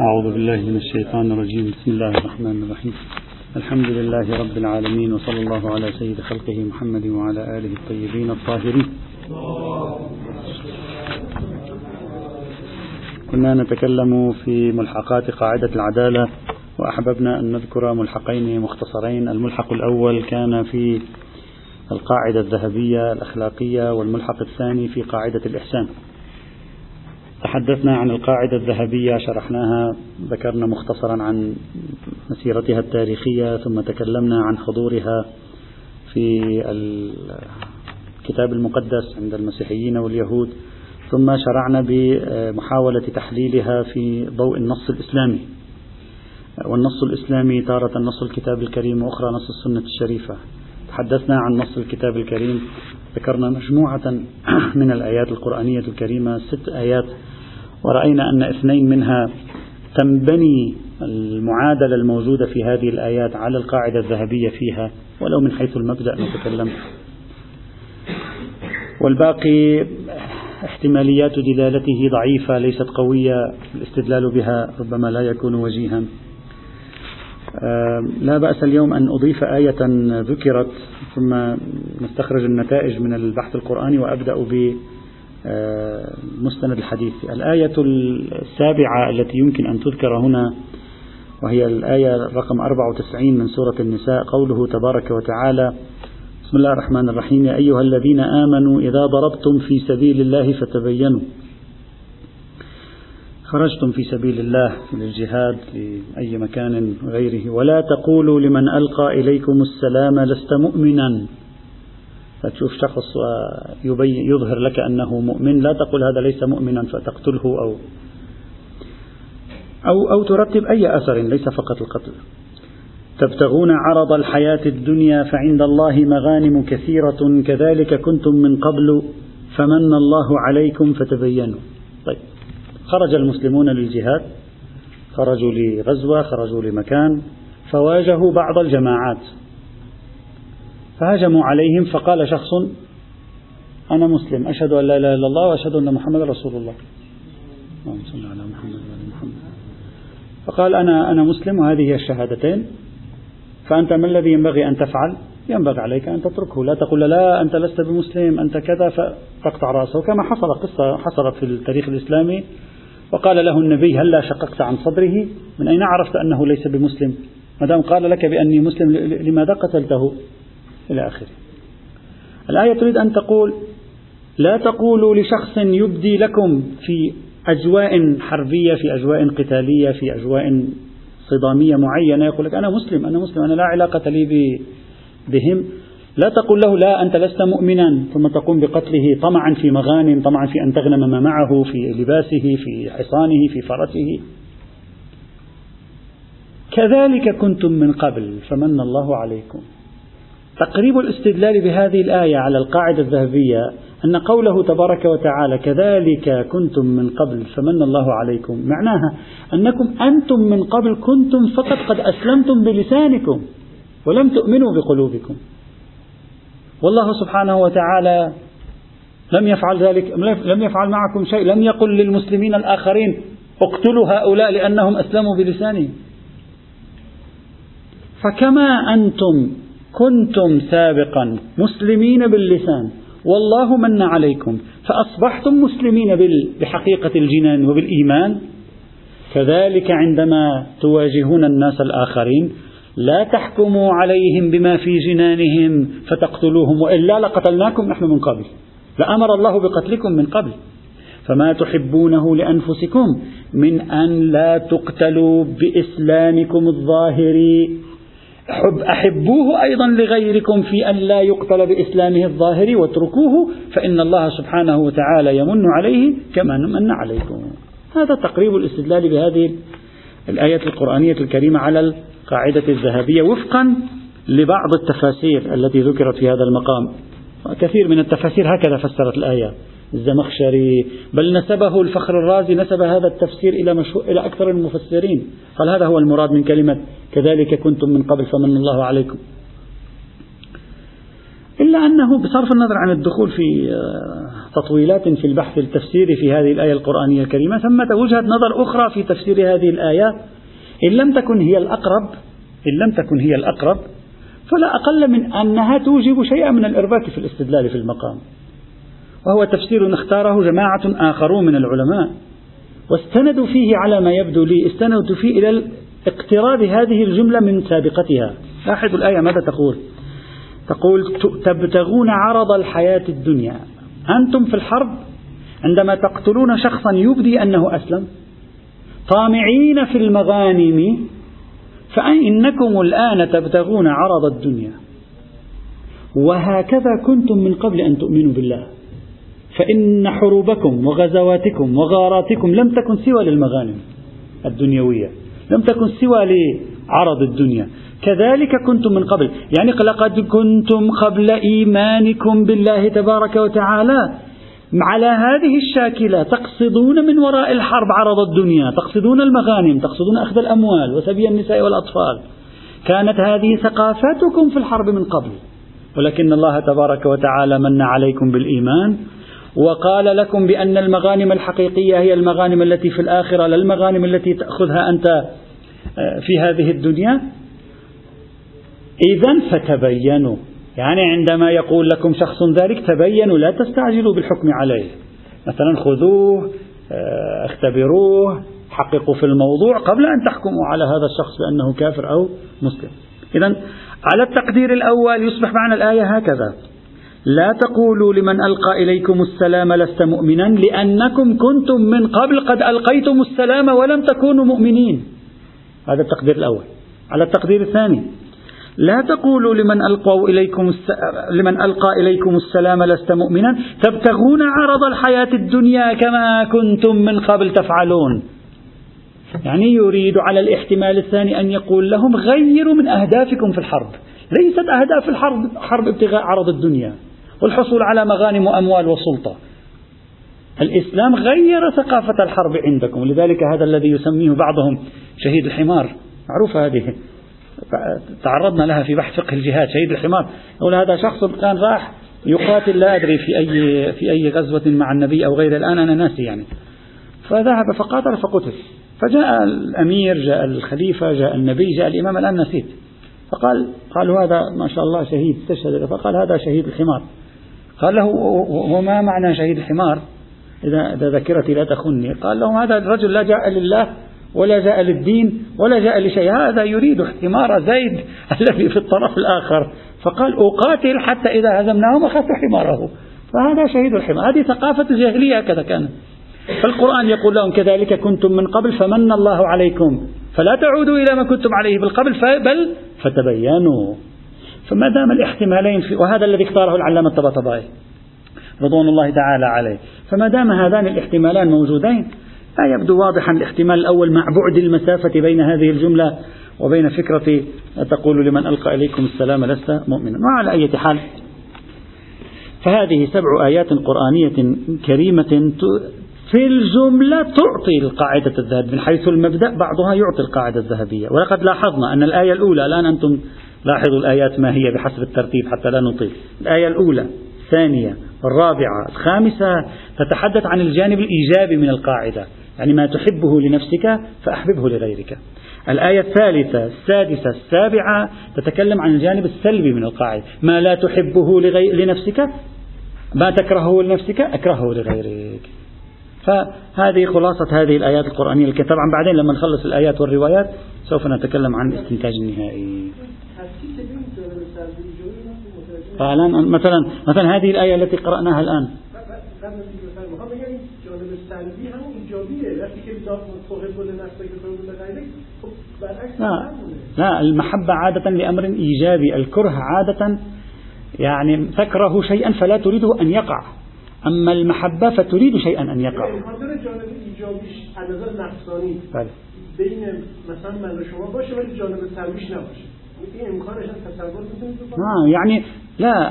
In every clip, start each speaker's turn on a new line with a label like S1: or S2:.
S1: أعوذ بالله من الشيطان الرجيم. بسم الله الرحمن الرحيم. الحمد لله رب العالمين وصلى الله على سيد خلقه محمد وعلى آله الطيبين الطاهرين. كنا نتكلم في ملحقات قاعدة العدالة وأحببنا أن نذكر ملحقين مختصرين. الملحق الأول كان في القاعدة الذهبية الأخلاقية والملحق الثاني في قاعدة الإحسان. تحدثنا عن القاعدة الذهبية شرحناها ذكرنا مختصرا عن مسيرتها التاريخية ثم تكلمنا عن حضورها في الكتاب المقدس عند المسيحيين واليهود ثم شرعنا بمحاولة تحليلها في ضوء النص الإسلامي. والنص الإسلامي تارة نص الكتاب الكريم وأخرى نص السنة الشريفة. تحدثنا عن نص الكتاب الكريم ذكرنا مجموعة من الآيات القرآنية الكريمة ست آيات ورأينا أن اثنين منها تنبني المعادلة الموجودة في هذه الآيات على القاعدة الذهبية فيها ولو من حيث المبدأ نتكلم. والباقي احتماليات دلالته ضعيفة ليست قوية الاستدلال بها ربما لا يكون وجيها. لا بأس اليوم أن أضيف آية ذكرت ثم نستخرج النتائج من البحث القرآني وأبدأ مستند الحديث. الآية السابعة التي يمكن أن تذكر هنا وهي الآية رقم 94 من سورة النساء قوله تبارك وتعالى بسم الله الرحمن الرحيم. يا أيها الذين آمنوا إذا ضربتم في سبيل الله فتبينوا. خرجتم في سبيل الله للجهاد في أي مكان غيره. ولا تقولوا لمن ألقى إليكم السلام لست مؤمنا. فتشوف شخص يظهر لك أنه مؤمن لا تقول هذا ليس مؤمنا فتقتله أو أو أو ترتب أي أثر ليس فقط القتل. تبتغون عرض الحياة الدنيا فعند الله مغانم كثيرة كذلك كنتم من قبل فمن الله عليكم فتبينوا. طيب. خرج المسلمون للجهاد خرجوا لغزوة خرجوا لمكان فواجهوا بعض الجماعات. فهجموا عليهم فقال شخص أنا مسلم أشهد أن لا إله إلا الله وأشهد أن محمد رسول الله. اللهم صل على محمد وعلى محمد. فقال أنا أنا مسلم وهذه الشهادتين فأنت ما الذي ينبغي أن تفعل؟ ينبغي عليك أن تتركه. لا تقول لا أنت لست بمسلم أنت كذا فتقطع رأسه كما حصل قصة حصلت في التاريخ الإسلامي. وقال له النبي هلا شققت عن صدره؟ من أين عرفت أنه ليس بمسلم؟ ما دام قال لك بأني مسلم لماذا قتلته؟ إلى آخره. الآية تريد أن تقول لا تقولوا لشخص يبدي لكم في أجواء حربية في أجواء قتالية في أجواء صدامية معينة يقول لك أنا مسلم أنا مسلم أنا لا علاقة لي بهم. لا تقول له لا أنت لست مؤمنا ثم تقوم بقتله طمعا في مغانم طمعا في أن تغنم ما معه في لباسه في حصانه في فرسه. كذلك كنتم من قبل فمن الله عليكم. تقريب الاستدلال بهذه الآية على القاعدة الذهبية أن قوله تبارك وتعالى كذلك كنتم من قبل فمن الله عليكم معناها أنكم أنتم من قبل كنتم فقط قد أسلمتم بلسانكم ولم تؤمنوا بقلوبكم والله سبحانه وتعالى لم يفعل ذلك لم يفعل معكم شيء لم يقل للمسلمين الآخرين اقتلوا هؤلاء لأنهم أسلموا بلسانهم. فكما أنتم كنتم سابقا مسلمين باللسان. والله من عليكم. فأصبحتم مسلمين بحقيقة الجنان وبالإيمان. كذلك عندما تواجهون الناس الآخرين لا تحكموا عليهم بما في جنانهم فتقتلوهم وإلا لقتلناكم نحن من قبل. لأمر الله بقتلكم من قبل. فما تحبونه لأنفسكم من أن لا تقتلوا بإسلامكم الظاهر حب أحبوه أيضا لغيركم في أن لا يقتل بإسلامه الظاهر واتركوه فإن الله سبحانه وتعالى يمن عليه كما من عليكم. هذا تقريب الاستدلال بهذه الآية القرآنية الكريمة على القاعدة الذهبية وفقا لبعض التفاسير التي ذكرت في هذا المقام. كثير من التفاسير هكذا فسرت الآية. الزمخشري. بل نسبه الفخر الرازي نسب هذا التفسير إلى, مشهور إلى أكثر المفسرين. قال هذا هو المراد من كلمة كذلك كنتم من قبل فمن الله عليكم. إلا أنه بصرف النظر عن الدخول في تطويلات في البحث التفسيري في هذه الآية القرآنية الكريمة ثمة وجهة نظر أخرى في تفسير هذه الآية إن لم تكن هي الأقرب إن لم تكن هي الأقرب فلا أقل من أنها توجب شيئا من الإرباك في الاستدلال في المقام. وهو تفسير اختاره جماعة آخرون من العلماء. واستندوا فيه على ما يبدو لي استندوا فيه إلى اقتراب هذه الجملة من سابقتها. لاحظوا الآية ماذا تقول؟ تقول تبتغون عرض الحياة الدنيا. أنتم في الحرب عندما تقتلون شخصا يبدي أنه أسلم. طامعين في المغانم فإنكم الآن تبتغون عرض الدنيا؟ وهكذا كنتم من قبل أن تؤمنوا بالله. فإن حروبكم وغزواتكم وغاراتكم لم تكن سوى للمغانم الدنيوية لم تكن سوى لعرض الدنيا. كذلك كنتم من قبل. يعني لقد كنتم قبل إيمانكم بالله تبارك وتعالى. على هذه الشاكلة تقصدون من وراء الحرب عرض الدنيا تقصدون المغانم تقصدون أخذ الأموال وسبي النساء والأطفال. كانت هذه ثقافتكم في الحرب من قبل. ولكن الله تبارك وتعالى من عليكم بالإيمان. وقال لكم بأن المغانم الحقيقية هي المغانم التي في الآخرة لا المغانم التي تأخذها أنت آه، في هذه الدنيا. إذا فتبينوا. يعني عندما يقول لكم شخص ذلك تبينوا لا تستعجلوا بالحكم عليه. مثلا خذوه آه، اختبروه حققوا في الموضوع قبل أن تحكموا على هذا الشخص بأنه كافر أو مسلم. إذا على التقدير الأول يصبح معنى الآية هكذا. لا تقولوا لمن ألقى إليكم السلام لست مؤمنا لأنكم كنتم من قبل قد ألقيتم السلام ولم تكونوا مؤمنين. هذا التقدير الأول. على التقدير الثاني لا تقولوا لمن ألقوا إليكم الس... لمن ألقى إليكم السلام لست مؤمنا. تبتغون عرض الحياة الدنيا كما كنتم من قبل تفعلون. يعني يريد على الاحتمال الثاني أن يقول لهم غيروا من أهدافكم في الحرب. ليست أهداف الحرب حرب ابتغاء عرض الدنيا. والحصول على مغانم وأموال وسلطة. الإسلام غير ثقافة الحرب عندكم لذلك هذا الذي يسميه بعضهم شهيد الحمار. معروفة هذه. تعرضنا لها في بحث فقه الجهاد شهيد الحمار. يقول هذا شخص كان راح يقاتل لا أدري في أي في أي غزوة مع النبي أو غيره الآن أنا ناسي يعني. فذهب فقاتل فقتل. فجاء الأمير جاء الخليفة جاء النبي جاء الإمام الآن نسيت. فقال قالوا هذا ما شاء الله شهيد استشهد فقال هذا شهيد الحمار. قال له وما معنى شهيد الحمار؟ إذا ذاكرتي لا تخني. قال لهم هذا الرجل لا جاء لله ولا جاء للدين ولا جاء لشيء. هذا يريد حمار زيد الذي في الطرف الآخر. فقال أقاتل حتى إذا هزمناهم أخذت حماره. فهذا شهيد الحمار. هذه ثقافة الجاهلية هكذا كانت فالقرآن يقول لهم كذلك كنتم من قبل فمن الله عليكم. فلا تعودوا إلى ما كنتم عليه بالقبل بل فتبينوا. فما دام الاحتمالين في وهذا الذي اختاره العلامة الطباطبائي رضوان الله تعالى عليه. فما دام هذان الاحتمالان موجودين لا يبدو واضحا الاحتمال الأول مع بعد المسافة بين هذه الجملة وبين فكرة تقول لمن ألقى إليكم السلام لست مؤمنا. وعلى أي حال فهذه سبع آيات قرآنية كريمة في الجملة تعطي القاعدة الذهبية من حيث المبدأ بعضها يعطي القاعدة الذهبية. ولقد لاحظنا أن الآية الأولى الآن أنتم لاحظوا الآيات ما هي بحسب الترتيب حتى لا نطيل. الآية الأولى الثانية الرابعة الخامسة تتحدث عن الجانب الإيجابي من القاعدة يعني ما تحبه لنفسك فأحببه لغيرك. الآية الثالثة السادسة السابعة تتكلم عن الجانب السلبي من القاعدة ما لا تحبه لغي... لنفسك ما تكرهه لنفسك أكرهه لغيرك. فهذه خلاصة هذه الآيات القرآنية طبعا بعدين لما نخلص الآيات والروايات سوف نتكلم عن الاستنتاج النهائي. فالآن مثلا مثلا هذه الآية التي قرأناها الآن. لا. لا المحبة عادة لأمر إيجابي. الكره عادة يعني تكره شيئا فلا تريده أن يقع. أما المحبة فتريد شيئا أن يقع. بین مثلا من شما باشه ولی جانب نباشه. آه يعني لا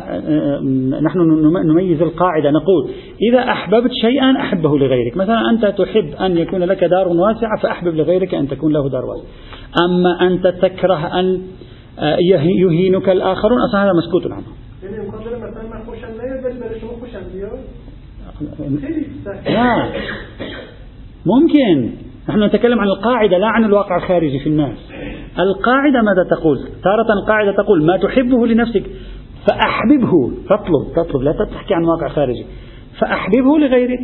S1: نحن نميز القاعدة. نقول إذا أحببت شيئا أحبه لغيرك. مثلا أنت تحب أن يكون لك دار واسعة فأحبب لغيرك أن تكون له دار واسعة أما أنت تكره أن يهينك الآخرون أصلا هذا مسكوت عنه لا ممكن. نحن نتكلم عن القاعدة لا عن الواقع الخارجي في الناس. القاعدة ماذا تقول؟ تارة القاعدة تقول ما تحبه لنفسك فأحببه تطلب تطلب لا تحكي عن واقع خارجي فأحببه لغيرك.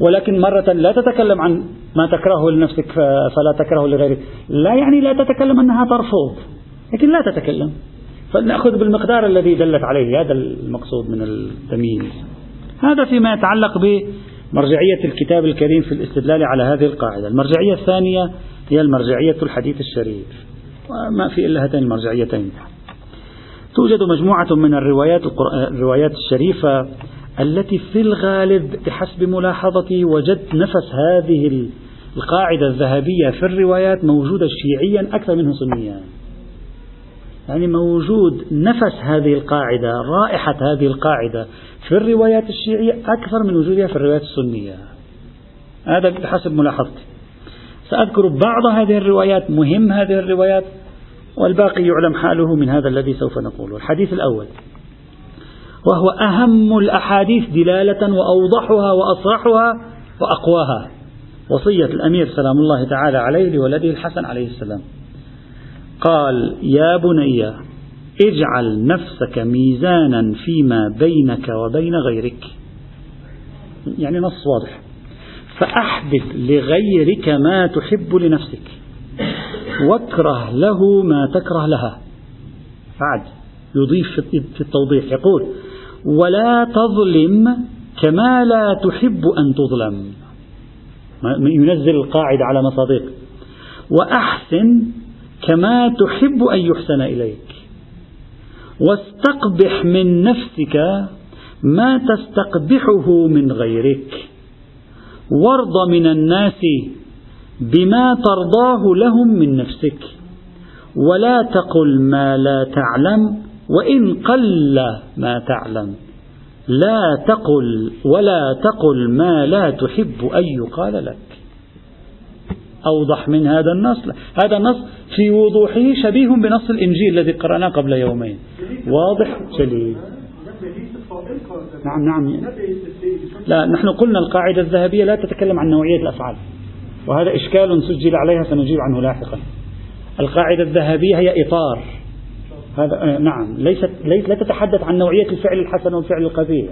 S1: ولكن مرة لا تتكلم عن ما تكرهه لنفسك فلا تكرهه لغيرك. لا يعني لا تتكلم أنها ترفض لكن لا تتكلم. فنأخذ بالمقدار الذي دلت عليه هذا المقصود من التمييز. هذا فيما يتعلق بمرجعية الكتاب الكريم في الاستدلال على هذه القاعدة. المرجعية الثانية هي المرجعية الحديث الشريف. وما في إلا هاتين المرجعيتين. توجد مجموعة من الروايات الروايات الشريفة التي في الغالب بحسب ملاحظتي وجدت نفس هذه القاعدة الذهبية في الروايات موجودة شيعيا أكثر منه سنيا. يعني موجود نفس هذه القاعدة رائحة هذه القاعدة في الروايات الشيعية أكثر من وجودها في الروايات السنية. هذا بحسب ملاحظتي. سأذكر بعض هذه الروايات مهم هذه الروايات والباقي يعلم حاله من هذا الذي سوف نقوله. الحديث الأول. وهو أهم الأحاديث دلالة وأوضحها وأصرحها وأقواها. وصية الأمير سلام الله تعالى عليه لولده الحسن عليه السلام. قال يا بني اجعل نفسك ميزانا فيما بينك وبين غيرك. يعني نص واضح. فأحبب لغيرك ما تحب لنفسك واكره له ما تكره لها. بعد يضيف في التوضيح يقول ولا تظلم كما لا تحب أن تظلم. ينزل القاعدة على مصادق. وأحسن كما تحب أن يحسن إليك. واستقبح من نفسك ما تستقبحه من غيرك. وارض من الناس بما ترضاه لهم من نفسك. ولا تقل ما لا تعلم وإن قل ما تعلم. لا تقل ولا تقل ما لا تحب أن يقال لك. أوضح من هذا النص. هذا النص في وضوحه شبيه بنص الإنجيل الذي قرأناه قبل يومين. واضح؟ جليل. نعم نعم. لا نحن قلنا القاعدة الذهبية لا تتكلم عن نوعية الأفعال. وهذا إشكال سجل عليها سنجيب عنه لاحقا. القاعدة الذهبية هي إطار. هذا آه، نعم. ليست ليس لا تتحدث عن نوعية الفعل الحسن والفعل القبيح.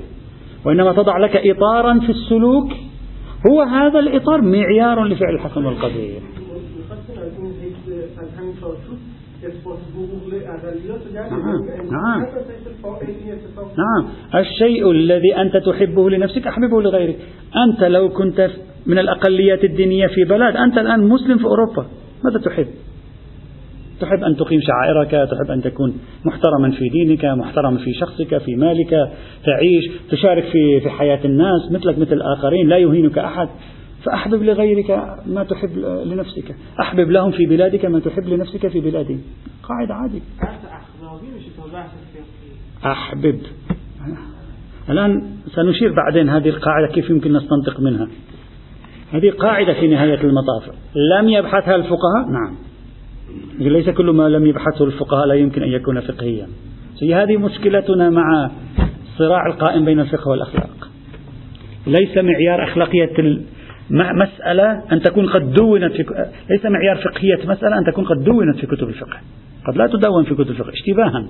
S1: وإنما تضع لك إطارا في السلوك هو هذا الإطار معيار لفعل الحسن والقبيح نعم. نعم. الشيء الذي أنت تحبه لنفسك أحببه لغيرك. أنت لو كنت من الأقليات الدينية في بلد أنت الآن مسلم في أوروبا ماذا تحب؟ تحب أن تقيم شعائرك تحب أن تكون محترما في دينك محترما في شخصك في مالك تعيش تشارك في, في حياة الناس مثلك مثل الآخرين لا يهينك أحد. فأحبب لغيرك ما تحب لنفسك. أحبب لهم في بلادك ما تحب لنفسك في بلادهم. قاعدة عادي. أحبب. الآن سنشير بعدين هذه القاعدة كيف يمكن نستنطق منها. هذه قاعدة في نهاية المطاف. لم يبحثها الفقهاء؟ نعم. ليس كل ما لم يبحثه الفقهاء لا يمكن أن يكون فقهيا. هذه مشكلتنا مع الصراع القائم بين الفقه والأخلاق. ليس معيار أخلاقية مسألة أن تكون قد دونت في ليس معيار فقهية مسألة أن تكون قد دونت في كتب الفقه. قد لا تدون في كتب الفقه اشتباها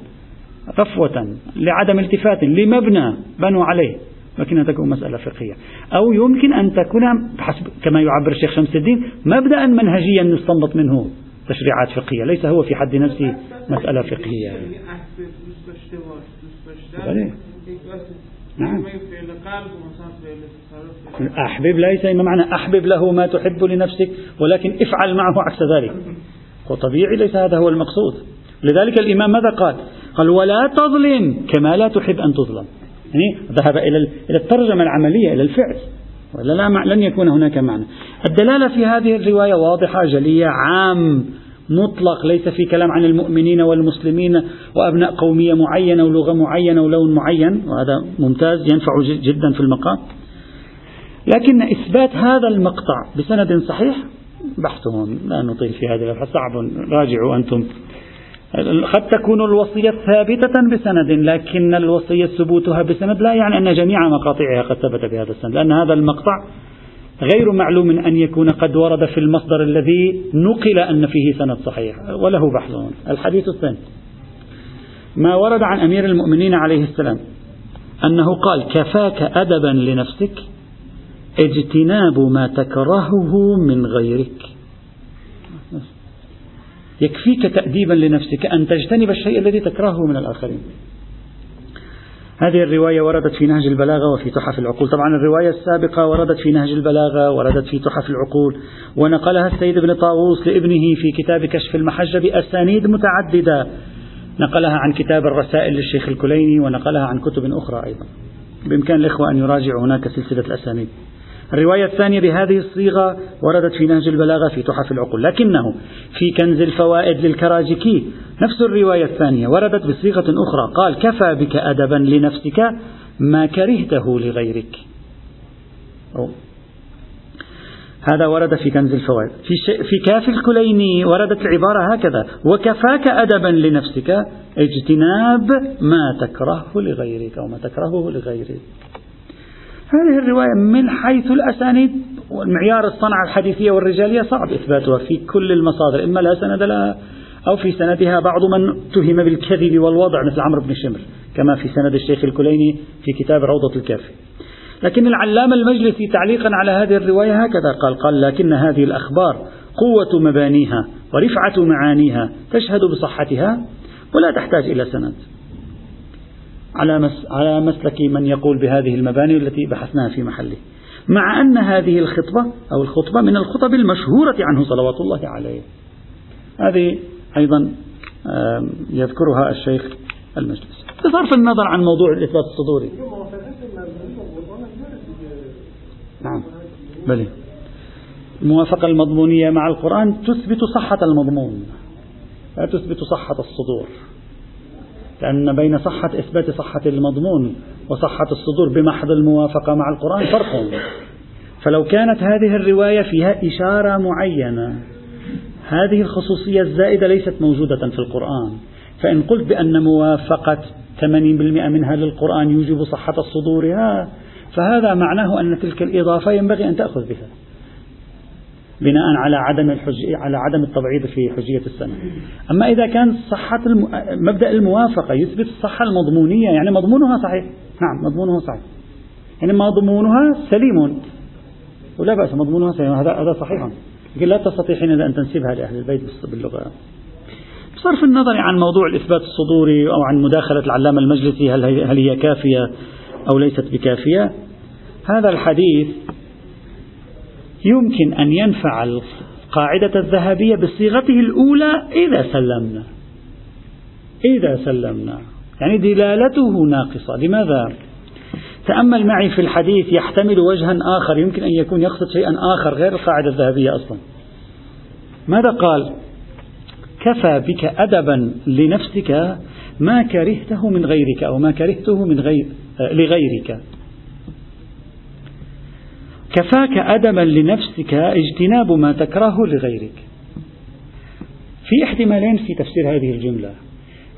S1: رفوة لعدم التفات لمبنى بنوا عليه لكنها تكون مسألة فقهية. أو يمكن أن تكون بحسب كما يعبر الشيخ شمس الدين مبدأ منهجيا نستنبط منه. تشريعات فقهية. ليس هو في حد نفسه مسألة فقهية. نعم. أحبب ليس ما معنى أحبب له ما تحب لنفسك ولكن افعل معه عكس ذلك. وطبيعي ليس هذا هو المقصود. لذلك الإمام ماذا قال؟ قال ولا تظلم كما لا تحب أن تظلم. يعني ذهب إلى إلى الترجمة العملية إلى الفعل. ولا لا لن يكون هناك معنى. الدلالة في هذه الرواية واضحة جلية عام مطلق ليس في كلام عن المؤمنين والمسلمين وأبناء قومية معينة ولغة معينة ولون معين وهذا ممتاز ينفع جدا في المقام. لكن إثبات هذا المقطع بسند صحيح بحثهم لا نطيل في هذا صعب راجعوا أنتم. قد تكون الوصية ثابتة بسند لكن الوصية ثبوتها بسند لا يعني أن جميع مقاطعها قد ثبت بهذا السند لأن هذا المقطع غير معلوم أن يكون قد ورد في المصدر الذي نقل أن فيه سند صحيح وله بحث. الحديث الثاني. ما ورد عن أمير المؤمنين عليه السلام أنه قال كفاك أدبا لنفسك اجتناب ما تكرهه من غيرك. يكفيك تأديبا لنفسك أن تجتنب الشيء الذي تكرهه من الآخرين. هذه الرواية وردت في نهج البلاغة وفي تحف العقول. طبعا الرواية السابقة وردت في نهج البلاغة وردت في تحف العقول. ونقلها السيد ابن طاووس لابنه في كتاب كشف المحجة بأسانيد متعددة. نقلها عن كتاب الرسائل للشيخ الكليني ونقلها عن كتب أخرى أيضا. بإمكان الإخوة أن يراجعوا هناك سلسلة الأسانيد. الرواية الثانية بهذه الصيغة وردت في نهج البلاغة في تحف العقول. لكنه في كنز الفوائد للكراجكي نفس الرواية الثانية وردت بصيغة أخرى. قال كفى بك أدبا لنفسك ما كرهته لغيرك. أو. هذا ورد في كنز الفوائد. في, في كاف الكليني وردت العبارة هكذا وكفاك أدبا لنفسك اجتناب ما تكرهه لغيرك أو ما تكرهه لغيرك. هذه الرواية من حيث الأسانيد والمعيار الصنعة الحديثية والرجالية صعب إثباتها في كل المصادر إما لا سند لها أو في سندها بعض من اتهم بالكذب والوضع مثل عمرو بن شمر كما في سند الشيخ الكليني في كتاب روضة الكافي لكن العلامة المجلسي تعليقا على هذه الرواية هكذا قال قال لكن هذه الأخبار قوة مبانيها ورفعة معانيها تشهد بصحتها ولا تحتاج إلى سند. على مس على مسلك من يقول بهذه المباني التي بحثناها في محله. مع أن هذه الخطبة أو الخطبة من الخطب المشهورة عنه صلوات الله عليه. هذه أيضا يذكرها الشيخ المجلس. بصرف النظر عن موضوع الإثبات الصدوري. نعم. بلي. الموافقة المضمونية مع القرآن تثبت صحة المضمون. لا تثبت صحة الصدور. لأن بين صحة إثبات صحة المضمون وصحة الصدور بمحض الموافقة مع القرآن فرق. فلو كانت هذه الرواية فيها إشارة معينة هذه الخصوصية الزائدة ليست موجودة في القرآن. فإن قلت بأن موافقة 80% منها للقرآن يوجب صحة صدورها فهذا معناه أن تلك الإضافة ينبغي أن تأخذ بها. بناء على عدم الحج... على عدم التبعيض في حجية السنة. أما إذا كان صحة الم... مبدأ الموافقة يثبت الصحة المضمونية يعني مضمونها صحيح، نعم مضمونها صحيح. يعني مضمونها سليم ولا بأس مضمونها سليم هذا هذا صحيح. لكن لا تستطيع حينئذ أن تنسبها لأهل البيت باللغة. بصرف النظر عن موضوع الإثبات الصدوري أو عن مداخلة العلامة المجلسي هل هي, هل هي كافية أو ليست بكافية هذا الحديث يمكن أن ينفع القاعدة الذهبية بصيغته الأولى إذا سلمنا. إذا سلمنا. يعني دلالته ناقصة. لماذا؟ تأمل معي في الحديث يحتمل وجها آخر. يمكن أن يكون يقصد شيئا آخر غير القاعدة الذهبية أصلا. ماذا قال؟ كفى بك أدبا لنفسك ما كرهته من غيرك أو ما كرهته من غير لغيرك. كفاك أدبا لنفسك اجتناب ما تكره لغيرك. في احتمالين في تفسير هذه الجملة.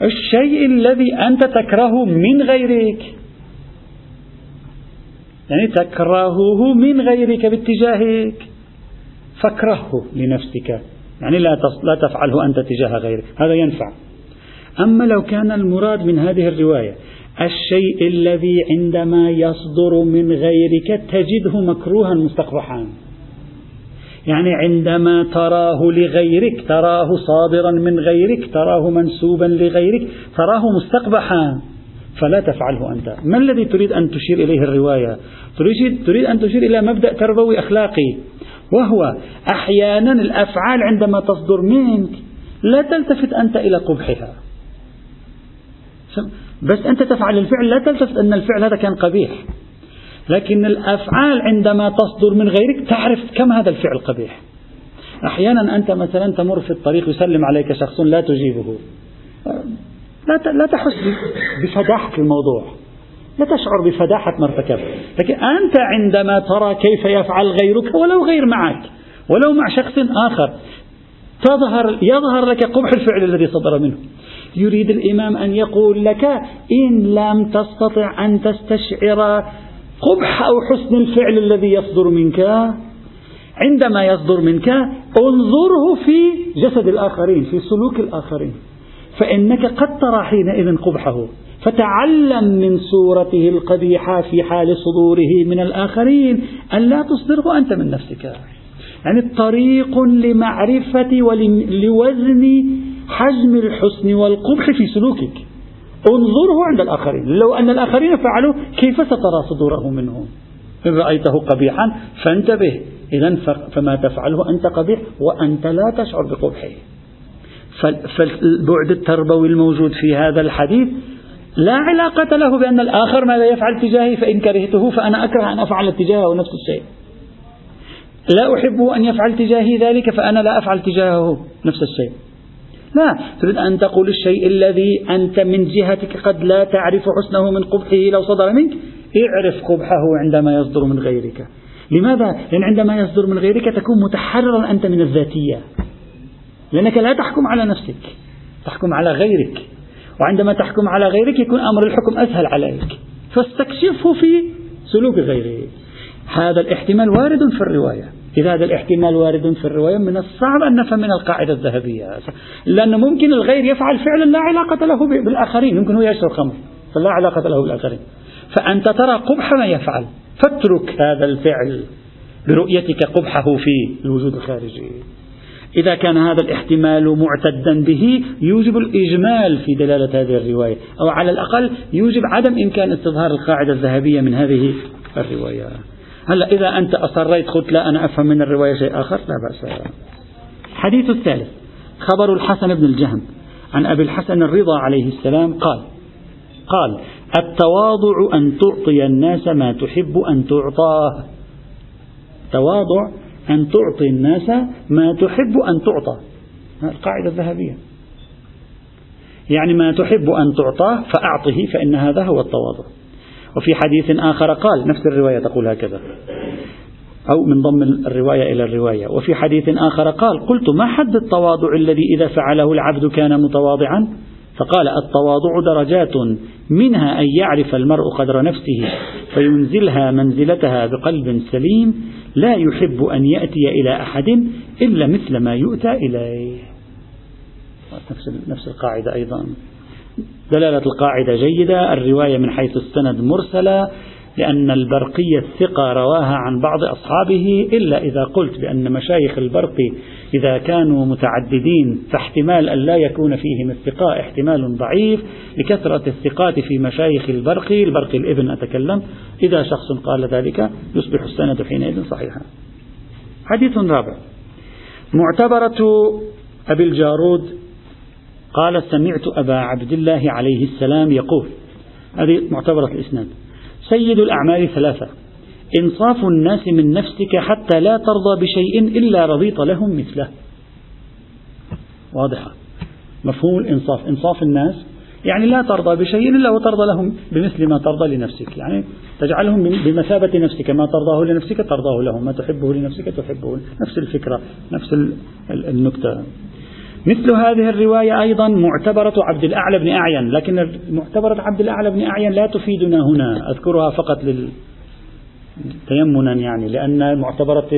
S1: الشيء الذي أنت تكرهه من غيرك. يعني تكرهه من غيرك باتجاهك. فاكرهه لنفسك. يعني لا لا تفعله أنت تجاه غيرك. هذا ينفع. أما لو كان المراد من هذه الرواية الشيء الذي عندما يصدر من غيرك تجده مكروها مستقبحا. يعني عندما تراه لغيرك تراه صادرا من غيرك تراه منسوبا لغيرك تراه مستقبحا. فلا تفعله أنت. ما الذي تريد أن تشير إليه الرواية؟ تريد, تريد أن تشير إلى مبدأ تربوي أخلاقي وهو أحيانا الأفعال عندما تصدر منك لا تلتفت أنت إلى قبحها. بس أنت تفعل الفعل لا تلتفت أن الفعل هذا كان قبيح. لكن الأفعال عندما تصدر من غيرك تعرف كم هذا الفعل قبيح. أحيانا أنت مثلا تمر في الطريق يسلم عليك شخص لا تجيبه. لا لا تحس بفداحة الموضوع. لا تشعر بفداحة ما ارتكبت لكن أنت عندما ترى كيف يفعل غيرك ولو غير معك ولو مع شخص آخر تظهر يظهر لك قبح الفعل الذي صدر منه. يريد الإمام أن يقول لك إن لم تستطع أن تستشعر قبح أو حسن الفعل الذي يصدر منك عندما يصدر منك انظره في جسد الآخرين في سلوك الآخرين فإنك قد ترى حينئذ قبحه فتعلم من صورته القبيحة في حال صدوره من الآخرين أن لا تصدره أنت من نفسك. يعني طريق لمعرفة ولوزن حجم الحسن والقبح في سلوكك. انظره عند الآخرين. لو أن الآخرين فعلوا كيف سترى صدوره منهم؟ إن رأيته قبيحا فانتبه. إذا فما تفعله أنت قبيح وأنت لا تشعر بقبحه. فالبعد التربوي الموجود في هذا الحديث لا علاقة له بأن الآخر ماذا يفعل تجاهي فإن كرهته فأنا أكره أن أفعل تجاهه نفس الشيء. لا أحبه أن يفعل تجاهي ذلك فأنا لا أفعل تجاهه نفس الشيء. لا تريد أن تقول الشيء الذي أنت من جهتك قد لا تعرف حسنه من قبحه لو صدر منك. اعرف قبحه عندما يصدر من غيرك. لماذا؟ لأن عندما يصدر من غيرك تكون متحررا أنت من الذاتية. لأنك لا تحكم على نفسك تحكم على غيرك. وعندما تحكم على غيرك يكون أمر الحكم أسهل عليك. فاستكشفه في سلوك غيره. هذا الاحتمال وارد في الرواية. إذا هذا الاحتمال وارد في الرواية من الصعب أن نفهم من القاعدة الذهبية. لأن ممكن الغير يفعل فعلا لا علاقة له بالآخرين. يمكن هو يشرب خمر فلا علاقة له بالآخرين. فأنت ترى قبح ما يفعل. فاترك هذا الفعل برؤيتك قبحه في الوجود الخارجي. إذا كان هذا الاحتمال معتدا به يوجب الإجمال في دلالة هذه الرواية. أو على الأقل يوجب عدم إمكان استظهار القاعدة الذهبية من هذه الرواية. هلا إذا أنت أصريت قلت لا أنا أفهم من الرواية شيء آخر لا بأس. الحديث الثالث خبر الحسن بن الجهم عن أبي الحسن الرضا عليه السلام قال قال التواضع أن تعطي الناس ما تحب أن تعطاه. تواضع أن تعطي الناس ما تحب أن تعطى القاعدة الذهبية. يعني ما تحب أن تعطاه فأعطه فإن هذا هو التواضع. وفي حديث آخر قال نفس الرواية تقول هكذا. أو من ضم الرواية إلى الرواية. وفي حديث آخر قال قلت ما حد التواضع الذي إذا فعله العبد كان متواضعا؟ فقال التواضع درجات منها أن يعرف المرء قدر نفسه فينزلها منزلتها بقلب سليم لا يحب أن يأتي إلى أحد إلا مثل ما يؤتى إليه. نفس, القاعدة أيضا. دلالة القاعدة جيدة الرواية من حيث السند مرسلة لأن البرقي الثقة رواها عن بعض أصحابه إلا إذا قلت بأن مشايخ البرقي إذا كانوا متعددين فاحتمال أن لا يكون فيهم الثقاء احتمال ضعيف لكثرة الثقات في مشايخ البرقي البرقي الابن أتكلم. إذا شخص قال ذلك يصبح السند حينئذ صحيحا. حديث رابع. معتبرة أبي الجارود قال سمعت أبا عبد الله عليه السلام يقول هذه معتبرة الإسناد سيد الأعمال ثلاثة إنصاف الناس من نفسك حتى لا ترضى بشيء إلا رضيت لهم مثله. واضحة. مفهوم الإنصاف. إنصاف الناس يعني لا ترضى بشيء إلا وترضى لهم بمثل ما ترضى لنفسك. يعني تجعلهم بمثابة نفسك. ما ترضاه لنفسك ترضاه لهم. ما تحبه لنفسك تحبه. نفس الفكرة نفس النكتة. مثل هذه الرواية أيضا معتبرة عبد الأعلى بن أعين لكن معتبرة عبد الأعلى بن أعين لا تفيدنا هنا أذكرها فقط لل تيمنا يعني لأن معتبرة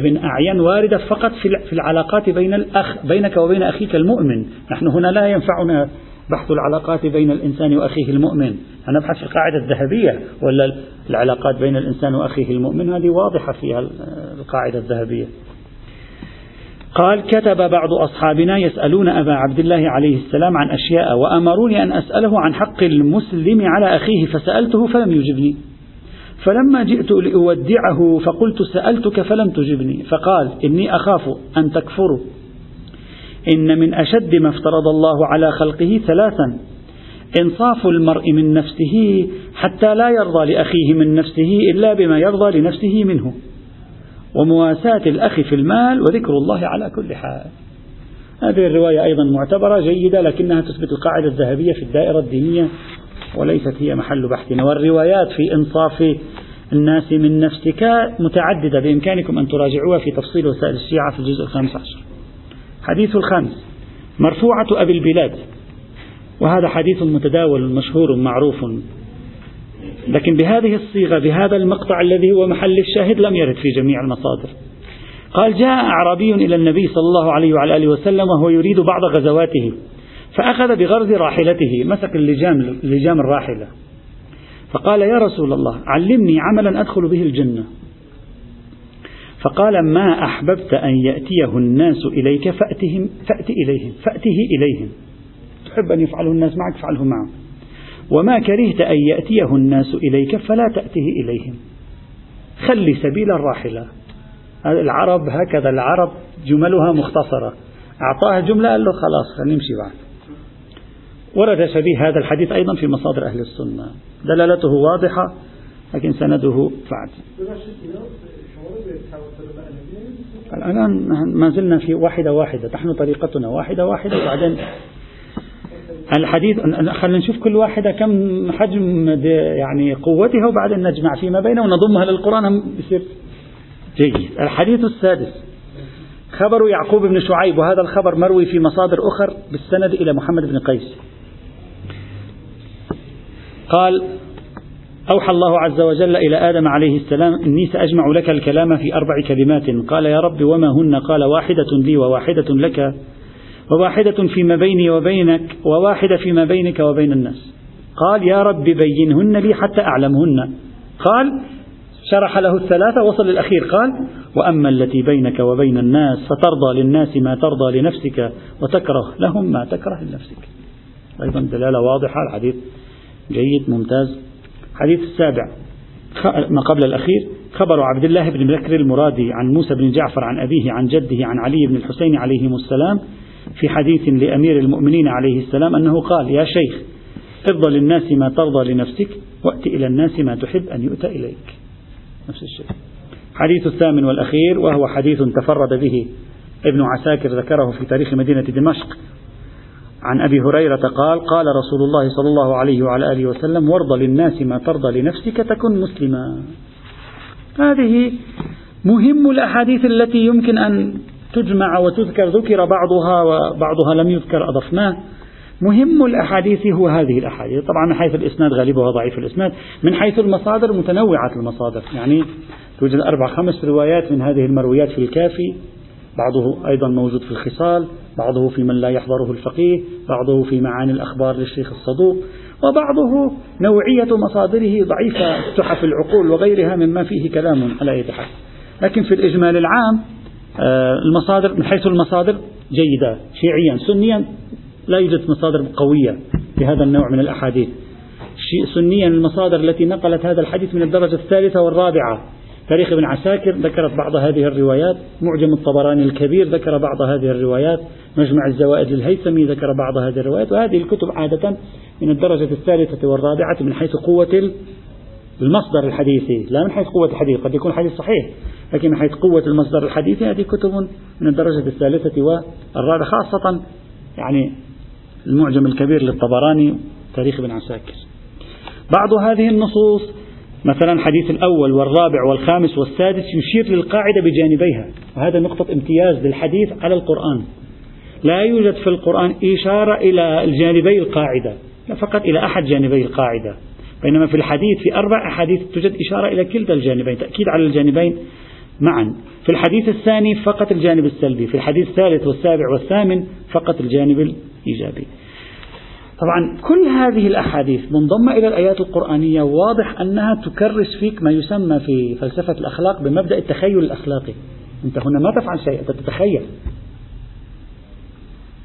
S1: ابن أعين واردة فقط في العلاقات بين الأخ بينك وبين أخيك المؤمن. نحن هنا لا ينفعنا بحث العلاقات بين الإنسان وأخيه المؤمن. نبحث في القاعدة الذهبية ولا العلاقات بين الإنسان وأخيه المؤمن؟ هذه واضحة في القاعدة الذهبية. قال كتب بعض أصحابنا يسألون أبا عبد الله عليه السلام عن أشياء وأمروني أن أسأله عن حق المسلم على أخيه فسألته فلم يجبني. فلما جئت لأودعه فقلت سألتك فلم تجبني. فقال إني أخاف أن تكفروا إن من أشد ما افترض الله على خلقه ثلاثا إنصاف المرء من نفسه حتى لا يرضى لأخيه من نفسه إلا بما يرضى لنفسه منه. ومواساة الأخ في المال وذكر الله على كل حال. هذه الرواية أيضا معتبرة جيدة لكنها تثبت القاعدة الذهبية في الدائرة الدينية وليست هي محل بحثنا والروايات في إنصاف الناس من نفسك متعددة بإمكانكم أن تراجعوها في تفصيل وسائل الشيعة في الجزء الخامس عشر. حديث الخامس مرفوعة أبي البلاد. وهذا حديث متداول مشهور معروف لكن بهذه الصيغة بهذا المقطع الذي هو محل الشاهد لم يرد في جميع المصادر. قال جاء أعرابي إلى النبي صلى الله عليه وعلى آله وسلم وهو يريد بعض غزواته فأخذ بغرز راحلته مسك اللجام, اللجام الراحلة فقال يا رسول الله علمني عملا أدخل به الجنة. فقال ما أحببت أن يأتيه الناس إليك فأتهم فأت إليهم فأته إليهم. تحب أن يفعله الناس معك فعله معهم. وما كرهت أن يأتيه الناس إليك فلا تأته إليهم. خلي سبيل الراحلة. العرب هكذا العرب جملها مختصرة. أعطاها جملة قال له خلاص خلينا نمشي بعد. ورد شبيه هذا الحديث أيضا في مصادر أهل السنة. دلالته واضحة لكن سنده بعد. الآن ما زلنا في واحدة واحدة. نحن طريقتنا واحدة واحدة وبعدين الحديث خلينا نشوف كل واحدة كم حجم يعني قوتها وبعدين نجمع فيما بينه ونضمها للقرآن. بيصير جيد. الحديث السادس. خبر يعقوب بن شعيب وهذا الخبر مروي في مصادر أخر بالسند إلى محمد بن قيس. قال أوحى الله عز وجل إلى آدم عليه السلام إني سأجمع لك الكلام في أربع كلمات. قال يا رب وما هن؟ قال واحدة لي وواحدة لك. وواحدة فيما بيني وبينك وواحدة فيما بينك وبين الناس. قال يا رب بينهن لي حتى أعلمهن. قال شرح له الثلاثة وصل للأخير. قال وأما التي بينك وبين الناس فترضى للناس ما ترضى لنفسك وتكره لهم ما تكره لنفسك. أيضا دلالة واضحة الحديث جيد ممتاز. حديث السابع. ما قبل الأخير خبر عبد الله بن بكر المرادي عن موسى بن جعفر عن أبيه عن جده عن علي بن الحسين عليهم السلام في حديث لأمير المؤمنين عليه السلام أنه قال يا شيخ ارضى للناس ما ترضى لنفسك وأت إلى الناس ما تحب أن يؤتى إليك. نفس الشيء. حديث الثامن والأخير وهو حديث تفرد به ابن عساكر ذكره في تاريخ مدينة دمشق. عن أبي هريرة قال قال رسول الله صلى الله عليه وعلى آله وسلم وارضى للناس ما ترضى لنفسك تكن مسلما. هذه مهم الأحاديث التي يمكن أن تجمع وتذكر ذكر بعضها وبعضها لم يذكر أضفناه. مهم الأحاديث هو هذه الأحاديث. طبعا من حيث الإسناد غالبها ضعيف الإسناد. من حيث المصادر متنوعة المصادر. يعني توجد أربع خمس روايات من هذه المرويات في الكافي. بعضه أيضا موجود في الخصال بعضه في من لا يحضره الفقيه بعضه في معاني الأخبار للشيخ الصدوق وبعضه نوعية مصادره ضعيفة تحف العقول وغيرها مما فيه كلام على أي حال. لكن في الإجمال العام المصادر من حيث المصادر جيدة شيعيا سنيا لا يوجد مصادر قوية لهذا النوع من الأحاديث. سنيا المصادر التي نقلت هذا الحديث من الدرجة الثالثة والرابعة. تاريخ ابن عساكر ذكرت بعض هذه الروايات. معجم الطبراني الكبير ذكر بعض هذه الروايات. مجمع الزوائد للهيثمي ذكر بعض هذه الروايات. وهذه الكتب عادة من الدرجة الثالثة والرابعة من حيث قوة المصدر الحديثي لا من حيث قوة الحديث قد يكون الحديث صحيح لكن من حيث قوة المصدر الحديثي هذه كتب من الدرجة الثالثة والرابعة خاصة يعني المعجم الكبير للطبراني تاريخ ابن عساكر. بعض هذه النصوص مثلا حديث الأول والرابع والخامس والسادس يشير للقاعدة بجانبيها وهذا نقطة امتياز للحديث على القرآن. لا يوجد في القرآن إشارة إلى الجانبي القاعدة لا فقط إلى أحد جانبي القاعدة. بينما في الحديث في أربع أحاديث توجد إشارة إلى كلتا الجانبين تأكيد على الجانبين معا. في الحديث الثاني فقط الجانب السلبي في الحديث الثالث والسابع والثامن فقط الجانب الإيجابي. طبعا كل هذه الأحاديث منضمة إلى الآيات القرآنية واضح أنها تكرس فيك ما يسمى في فلسفة الأخلاق بمبدأ التخيل الأخلاقي. أنت هنا ما تفعل شيء أنت تتخيل.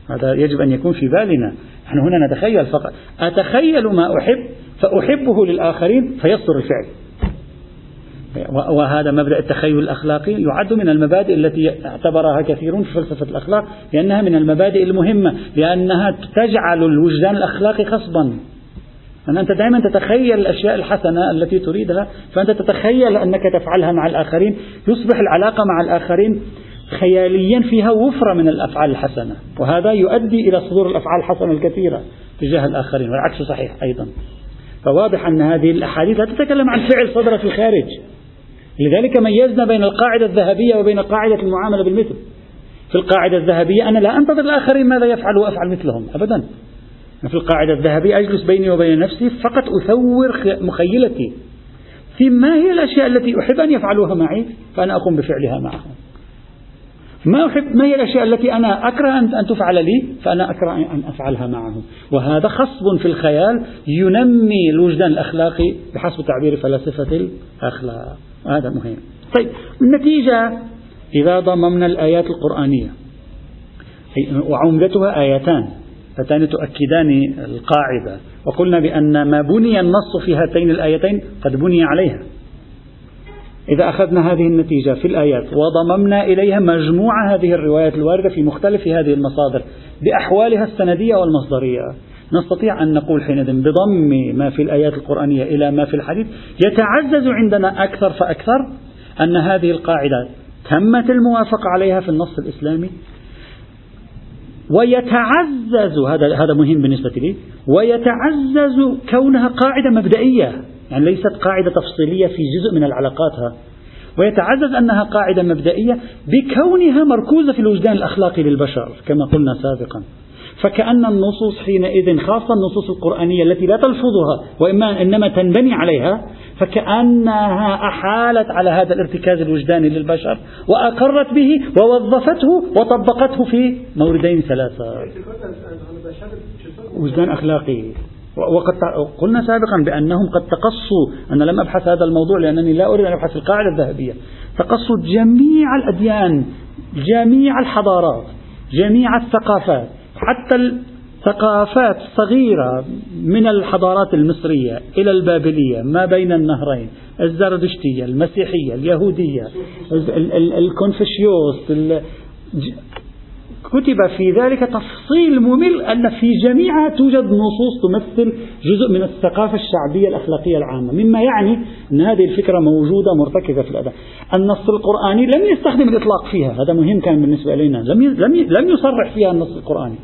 S1: هذا يجب أن يكون في بالنا. نحن هنا نتخيل فقط. أتخيل ما أحب؟ فأحبه للآخرين فيصدر الفعل. وهذا مبدأ التخيل الأخلاقي يعد من المبادئ التي اعتبرها كثيرون في فلسفة الأخلاق لأنها من المبادئ المهمة لأنها تجعل الوجدان الأخلاقي خصبا. أن أنت دائما تتخيل الأشياء الحسنة التي تريدها فأنت تتخيل أنك تفعلها مع الآخرين يصبح العلاقة مع الآخرين خياليا فيها وفرة من الأفعال الحسنة. وهذا يؤدي إلى صدور الأفعال الحسنة الكثيرة تجاه الآخرين والعكس صحيح أيضا. فواضح أن هذه الأحاديث لا تتكلم عن فعل صدر في الخارج. لذلك ميزنا بين القاعدة الذهبية وبين قاعدة المعاملة بالمثل. في القاعدة الذهبية أنا لا أنتظر الآخرين ماذا يفعل وأفعل مثلهم أبدا. في القاعدة الذهبية أجلس بيني وبين نفسي فقط أثور مخيلتي. في ما هي الأشياء التي أحب أن يفعلوها معي فأنا أقوم بفعلها معهم. ما أحب ما هي الأشياء التي أنا أكره أن تفعل لي؟ فأنا أكره أن أفعلها معهم وهذا خصب في الخيال ينمي الوجدان الأخلاقي بحسب تعبير فلاسفة الأخلاق. هذا مهم. طيب النتيجة إذا ضممنا الآيات القرآنية وعمدتها آيتان هاتان تؤكدان القاعدة. وقلنا بأن ما بني النص في هاتين الآيتين قد بني عليها. إذا أخذنا هذه النتيجة في الآيات وضممنا إليها مجموع هذه الروايات الواردة في مختلف هذه المصادر بأحوالها السندية والمصدرية. نستطيع أن نقول حينئذ بضم ما في الآيات القرآنية إلى ما في الحديث يتعزز عندنا أكثر فأكثر أن هذه القاعدة تمت الموافقة عليها في النص الإسلامي. ويتعزز هذا هذا مهم بالنسبة لي ويتعزز كونها قاعدة مبدئية. يعني ليست قاعدة تفصيلية في جزء من العلاقات ويتعزز أنها قاعدة مبدئية بكونها مركوزة في الوجدان الأخلاقي للبشر كما قلنا سابقا. فكأن النصوص حينئذ خاصة النصوص القرآنية التي لا تلفظها وإما إنما تنبني عليها فكأنها أحالت على هذا الارتكاز الوجداني للبشر وأقرت به ووظفته وطبقته في موردين ثلاثة. وجدان أخلاقي. وقد قلنا سابقا بأنهم قد تقصوا أنا لم أبحث هذا الموضوع لأنني لا أريد أن أبحث القاعدة الذهبية. تقصوا جميع الأديان جميع الحضارات جميع الثقافات حتى الثقافات الصغيرة من الحضارات المصرية إلى البابلية ما بين النهرين الزردشتية المسيحية اليهودية الكونفوشيوس كتب في ذلك تفصيل ممل أن في جميعها توجد نصوص تمثل جزء من الثقافة الشعبية الأخلاقية العامة. مما يعني أن هذه الفكرة موجودة مرتكزة في الأداء النص القرآني لم يستخدم الإطلاق فيها. هذا مهم كان بالنسبة إلينا. لم لم يصرح فيها النص القرآني.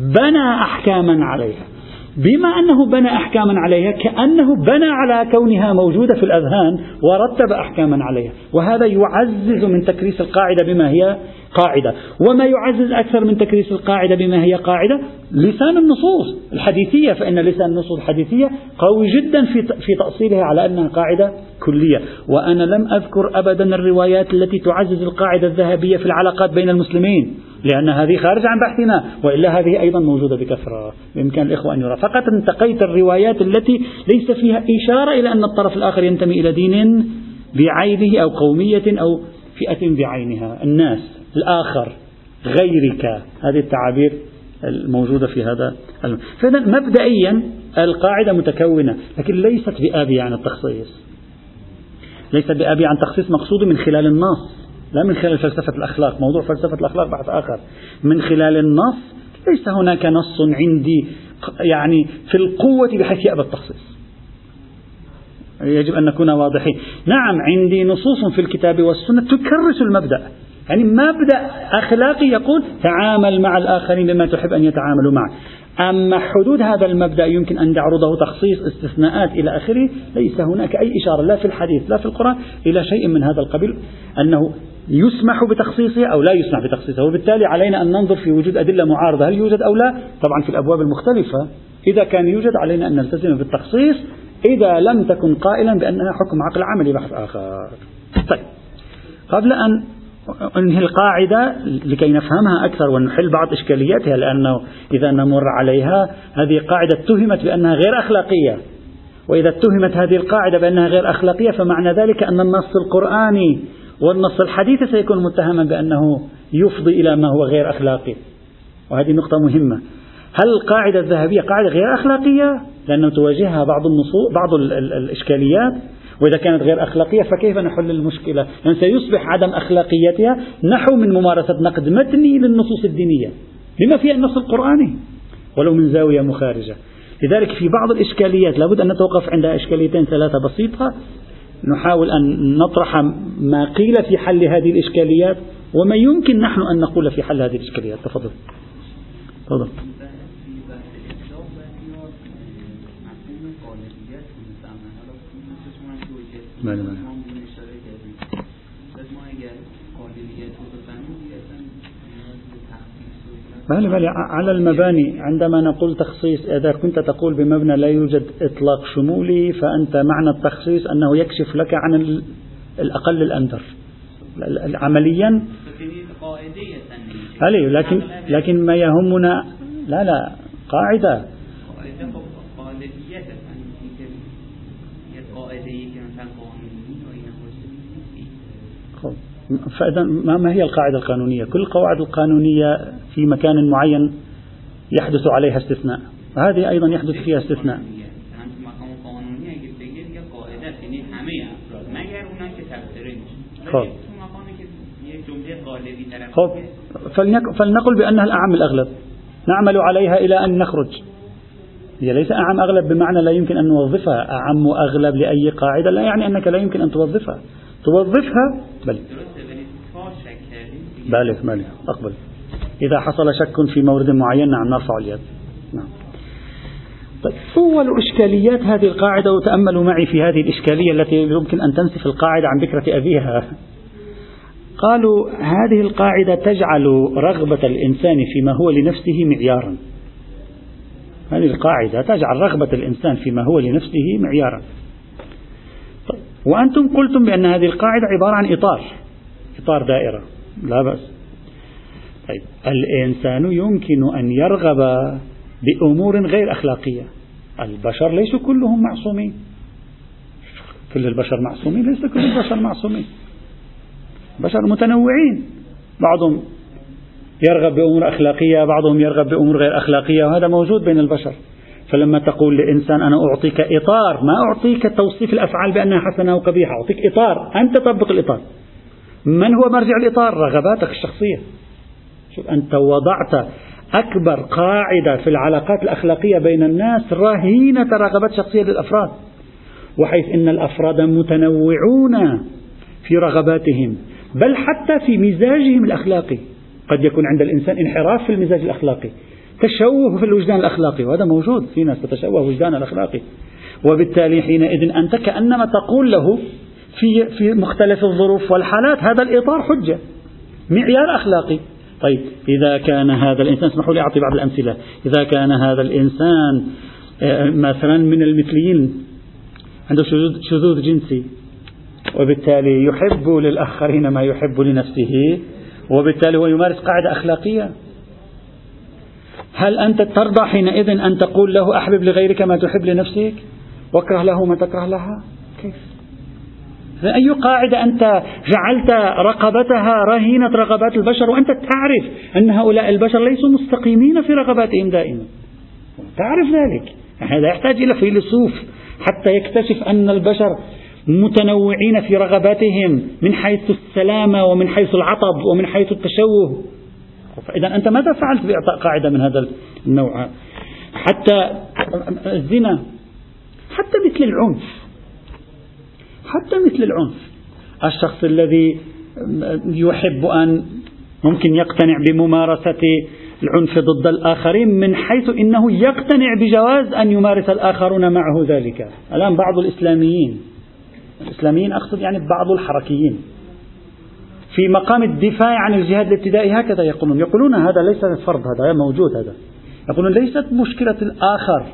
S1: بنى أحكاما عليها. بما أنه بنى أحكاما عليها كأنه بنى على كونها موجودة في الأذهان ورتب أحكاما عليها. وهذا يعزز من تكريس القاعدة بما هي قاعدة. وما يعزز أكثر من تكريس القاعدة بما هي قاعدة؟ لسان النصوص الحديثية فإن لسان النصوص الحديثية قوي جدا في في تأصيلها على أنها قاعدة كلية. وأنا لم أذكر أبدا الروايات التي تعزز القاعدة الذهبية في العلاقات بين المسلمين. لأن هذه خارج عن بحثنا وإلا هذه أيضا موجودة بكثرة. بإمكان الإخوة أن يرى. فقط انتقيت الروايات التي ليس فيها إشارة إلى أن الطرف الآخر ينتمي إلى دين بعينه أو قومية أو فئة بعينها. الناس الآخر غيرك. هذه التعابير الموجودة في هذا فإذا مبدئيا القاعدة متكونة لكن ليست بآبية عن التخصيص. ليست بآبية عن تخصيص مقصود من خلال النص. لا من خلال فلسفة الأخلاق. موضوع فلسفة الأخلاق بحث آخر. من خلال النص ليس هناك نص عندي يعني في القوة بحيث يأبى التخصيص. يجب أن نكون واضحين. نعم عندي نصوص في الكتاب والسنة تكرس المبدأ. يعني مبدأ أخلاقي يقول تعامل مع الآخرين بما تحب أن يتعاملوا معك أما حدود هذا المبدأ يمكن أن يعرضه تخصيص استثناءات إلى آخره ليس هناك أي إشارة لا في الحديث لا في القرآن إلى شيء من هذا القبيل أنه يسمح بتخصيصه أو لا يسمح بتخصيصه وبالتالي علينا أن ننظر في وجود أدلة معارضة هل يوجد أو لا؟ طبعا في الأبواب المختلفة. إذا كان يوجد علينا أن نلتزم بالتخصيص. إذا لم تكن قائلا بأنها حكم عقل عملي بحث آخر. طيب. قبل أن أنهي القاعدة لكي نفهمها أكثر ونحل بعض إشكالياتها لأنه إذا نمر عليها هذه قاعدة اتهمت بأنها غير أخلاقية. وإذا اتهمت هذه القاعدة بأنها غير أخلاقية فمعنى ذلك أن النص القرآني والنص الحديث سيكون متهما بأنه يفضي إلى ما هو غير أخلاقي. وهذه نقطة مهمة. هل القاعدة الذهبية قاعدة غير أخلاقية؟ لأنه تواجهها بعض النصوص بعض الإشكاليات. وإذا كانت غير أخلاقية فكيف نحل المشكلة؟ يعني سيصبح عدم أخلاقيتها نحو من ممارسة نقد متني للنصوص الدينية. بما فيها النص القرآني. ولو من زاوية مخارجة. لذلك في بعض الإشكاليات لابد أن نتوقف عند إشكاليتين ثلاثة بسيطة. نحاول أن نطرح ما قيل في حل هذه الإشكاليات وما يمكن نحن أن نقول في حل هذه الإشكاليات. تفضل. تفضل. بله بلى بلى على المباني عندما نقول تخصيص إذا كنت تقول بمبنى لا يوجد إطلاق شمولي فأنت معنى التخصيص أنه يكشف لك عن الأقل الأندر. عمليا هل لكن لكن ما يهمنا لا لا قاعدة. خب فإذا ما هي القاعدة القانونية؟ كل القواعد القانونية في مكان معين يحدث عليها استثناء، هذه أيضا يحدث فيها استثناء. خب. خب. فلنقل بأنها الأعم الأغلب. نعمل عليها إلى أن نخرج. هي ليس أعم أغلب بمعنى لا يمكن أن نوظفها. أعم أغلب لأي قاعدة. لا يعني أنك لا يمكن أن توظفها. توظفها. بل بله بله. أقبل. إذا حصل شك في مورد معين نعم نرفع اليد. نعم. طيب أول إشكاليات هذه القاعدة وتأملوا معي في هذه الإشكالية التي يمكن أن تنسف القاعدة عن بكرة أبيها. قالوا هذه القاعدة تجعل رغبة الإنسان فيما هو لنفسه معيارا. هذه القاعدة تجعل رغبة الإنسان فيما هو لنفسه معيارا. طيب وأنتم قلتم بأن هذه القاعدة عبارة عن إطار إطار دائرة. لا بأس. طيب. الإنسان يمكن أن يرغب بأمور غير أخلاقية. البشر ليسوا كلهم معصومين. كل البشر معصومين ليس كل البشر معصومين. بشر متنوعين. بعضهم يرغب بأمور أخلاقية بعضهم يرغب بأمور غير أخلاقية وهذا موجود بين البشر. فلما تقول لإنسان أنا أعطيك إطار ما أعطيك توصيف الأفعال بأنها حسنة أو قبيحة أعطيك إطار. أنت تطبق الإطار. من هو مرجع الإطار؟ رغباتك الشخصية. شوف أنت وضعت أكبر قاعدة في العلاقات الأخلاقية بين الناس رهينة رغبات شخصية للأفراد وحيث أن الأفراد متنوعون في رغباتهم بل حتى في مزاجهم الأخلاقي. قد يكون عند الإنسان انحراف في المزاج الأخلاقي تشوه في الوجدان الأخلاقي وهذا موجود في ناس تتشوه وجدان الأخلاقي. وبالتالي حينئذ أنت كأنما تقول له في في مختلف الظروف والحالات هذا الإطار حجة معيار أخلاقي. طيب إذا كان هذا الإنسان اسمحوا لي أعطي بعض الأمثلة. إذا كان هذا الإنسان آه، مثلا من المثليين عنده شذوذ جنسي وبالتالي يحب للآخرين ما يحب لنفسه وبالتالي هو يمارس قاعدة أخلاقية. هل أنت ترضى حينئذ أن تقول له أحبب لغيرك ما تحب لنفسك؟ وأكره له ما تكره لها؟ كيف؟ أي قاعدة أنت جعلت رقبتها رهينة رغبات البشر وأنت تعرف أن هؤلاء البشر ليسوا مستقيمين في رغباتهم دائما؟ تعرف ذلك. هذا يحتاج إلى فيلسوف حتى يكتشف أن البشر متنوعين في رغباتهم من حيث السلامة ومن حيث العطب ومن حيث التشوه. فإذا أنت ماذا فعلت بإعطاء قاعدة من هذا النوع؟ حتى الزنا حتى مثل العنف. حتى مثل العنف. الشخص الذي يحب أن ممكن يقتنع بممارسة العنف ضد الآخرين من حيث إنه يقتنع بجواز أن يمارس الآخرون معه ذلك. الآن بعض الإسلاميين الإسلاميين أقصد يعني بعض الحركيين في مقام الدفاع عن الجهاد الابتدائي هكذا يقولون. يقولون هذا ليس فرض هذا موجود هذا. يقولون ليست مشكلة الآخر.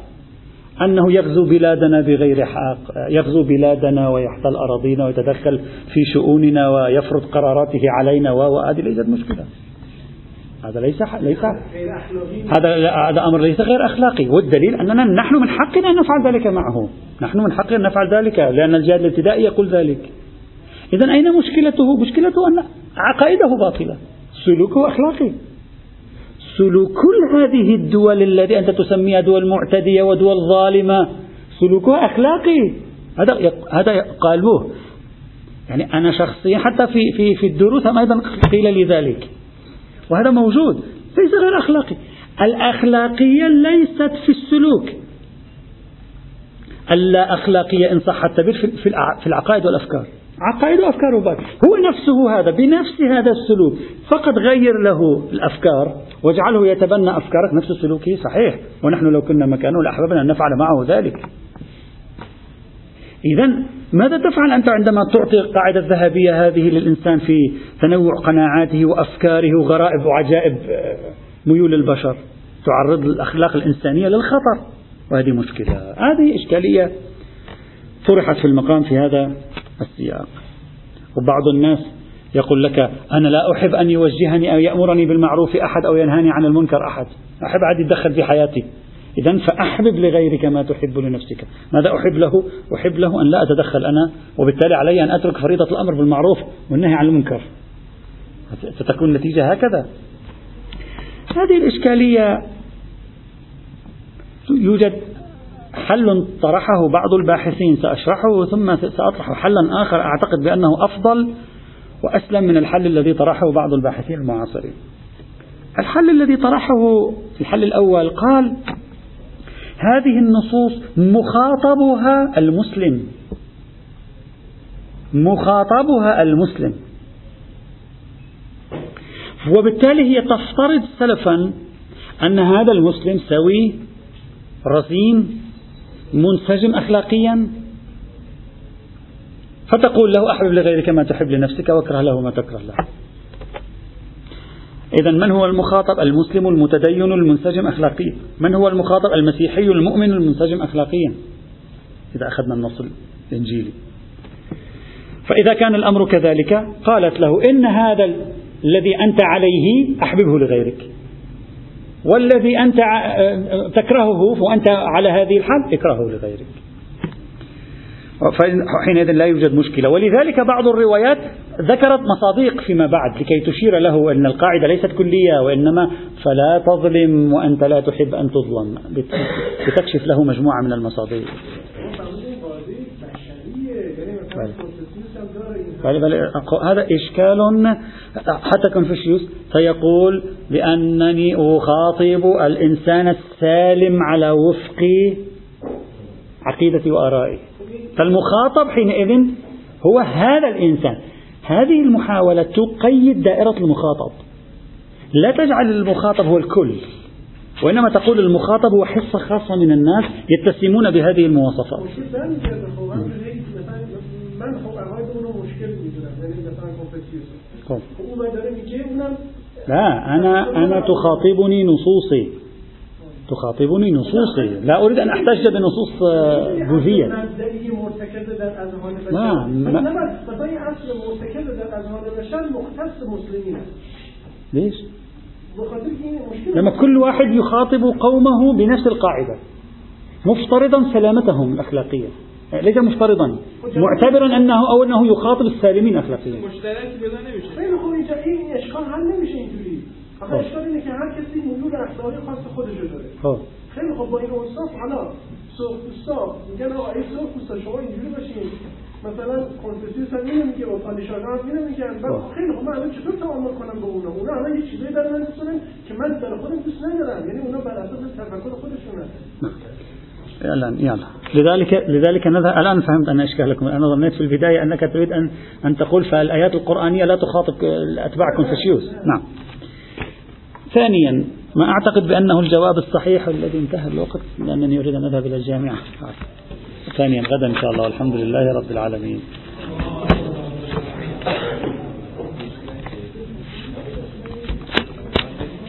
S1: أنه يغزو بلادنا بغير حق يغزو بلادنا ويحتل أراضينا ويتدخل في شؤوننا ويفرض قراراته علينا وهذه ليست مشكلة. هذا ليس ليس هذا هذا أمر ليس غير أخلاقي. والدليل أننا نحن من حقنا أن نفعل ذلك معه. نحن من حقنا أن نفعل ذلك لأن الجهاد الابتدائي يقول ذلك. اذا أين مشكلته؟ مشكلته أن عقائده باطلة. سلوكه أخلاقي. سلوك كل هذه الدول التي أنت تسميها دول معتديه ودول ظالمه سلوكها أخلاقي. هذا هذا قالوه. يعني أنا شخصيا حتى في في في الدروس أيضا قيل لي ذلك. وهذا موجود ليس غير أخلاقي. الأخلاقية ليست في السلوك. اللا أخلاقية إن صح التعبير في العقائد والأفكار. عقائد وأفكار وبعد هو نفسه هذا بنفس هذا السلوك. فقط غير له الأفكار واجعله يتبنى أفكارك نفس سلوكه صحيح. ونحن لو كنا مكانه لأحببنا أن نفعل معه ذلك. إذا ماذا تفعل أنت عندما تعطي القاعدة الذهبية هذه للإنسان في تنوع قناعاته وأفكاره وغرائب وعجائب ميول البشر؟ تعرض الأخلاق الإنسانية للخطر. وهذه مشكلة. هذه إشكالية طرحت في المقام في هذا السياق. وبعض الناس يقول لك أنا لا أحب أن يوجهني أو يأمرني بالمعروف أحد أو ينهاني عن المنكر أحد. أحب عاد يتدخل في حياتي. إذا فأحبب لغيرك ما تحب لنفسك. ماذا أحب له؟ أحب له أن لا أتدخل أنا وبالتالي علي أن أترك فريضة الأمر بالمعروف والنهي عن المنكر. ستكون النتيجة هكذا. هذه الإشكالية يوجد حل طرحه بعض الباحثين سأشرحه ثم سأطرح حلا آخر أعتقد بأنه أفضل وأسلم من الحل الذي طرحه بعض الباحثين المعاصرين. الحل الذي طرحه الحل الأول قال هذه النصوص مخاطبها المسلم. مخاطبها المسلم. وبالتالي هي تفترض سلفا أن هذا المسلم سوي رزين منسجم أخلاقيا؟ فتقول له أحبب لغيرك ما تحب لنفسك وأكره له ما تكره له. إذا من هو المخاطب؟ المسلم المتدين المنسجم أخلاقيا. من هو المخاطب؟ المسيحي المؤمن المنسجم أخلاقيا. إذا أخذنا النص الإنجيلي. فإذا كان الأمر كذلك قالت له إن هذا الذي أنت عليه أحببه لغيرك. والذي أنت تكرهه وأنت على هذه الحال اكرهه لغيرك. حينئذ لا يوجد مشكلة. ولذلك بعض الروايات ذكرت مصادق فيما بعد لكي تشير له أن القاعدة ليست كلية وإنما فلا تظلم وأنت لا تحب أن تظلم. لتكشف له مجموعة من المصادق بل هذا إشكال حتى كونفوشيوس فيقول بأنني أخاطب الإنسان السالم على وفق عقيدتي وآرائي. فالمخاطب حينئذ هو هذا الإنسان. هذه المحاولة تقيد دائرة المخاطب. لا تجعل المخاطب هو الكل وإنما تقول المخاطب هو حصة خاصة من الناس يتسمون بهذه المواصفات. لا أنا أنا تخاطبني نصوصي تخاطبني نصوصي لا أريد أن أحتج بنصوص بوذية لا ليش؟ لما كل واحد يخاطب قومه بنفس القاعدة. مفترضا سلامتهم الأخلاقية. ليس مفترضا. معتبرا انه أو أنه يخاطب السالمين اخلاقيا مشترک بلا نمیشه. خیلی خوب اینجا این اشکال حل نمیشه اینجوری. آخه اشکال اینه که هر کسی خاص خودش داره. خب. خیلی خوب با این اوصاف حالا سرخپوستا میگن آقا این سرخپوستا شما اینجوری باشین. مثلا کنفوسیوس هم اینو میگه با پادشاهان هم اینو میگن بعد خیلی خوب من الان چطور تعامل کنم با اونا؟ اونا الان یه چیزایی من که من در خودم دوست ندارم. یعنی اونا بر اساس تفکر خودشونه الآن يلا. لذلك لذلك الآن فهمت أن إشكالكم. أنا ظنيت في البداية أنك تريد أن أن تقول فالآيات القرآنية لا تخاطب أتباع كونفوشيوس نعم. ثانيا ما أعتقد بأنه الجواب الصحيح الذي انتهى الوقت لأنني أريد أن أذهب إلى الجامعة. ثانيا غدا إن شاء الله. والحمد لله رب العالمين.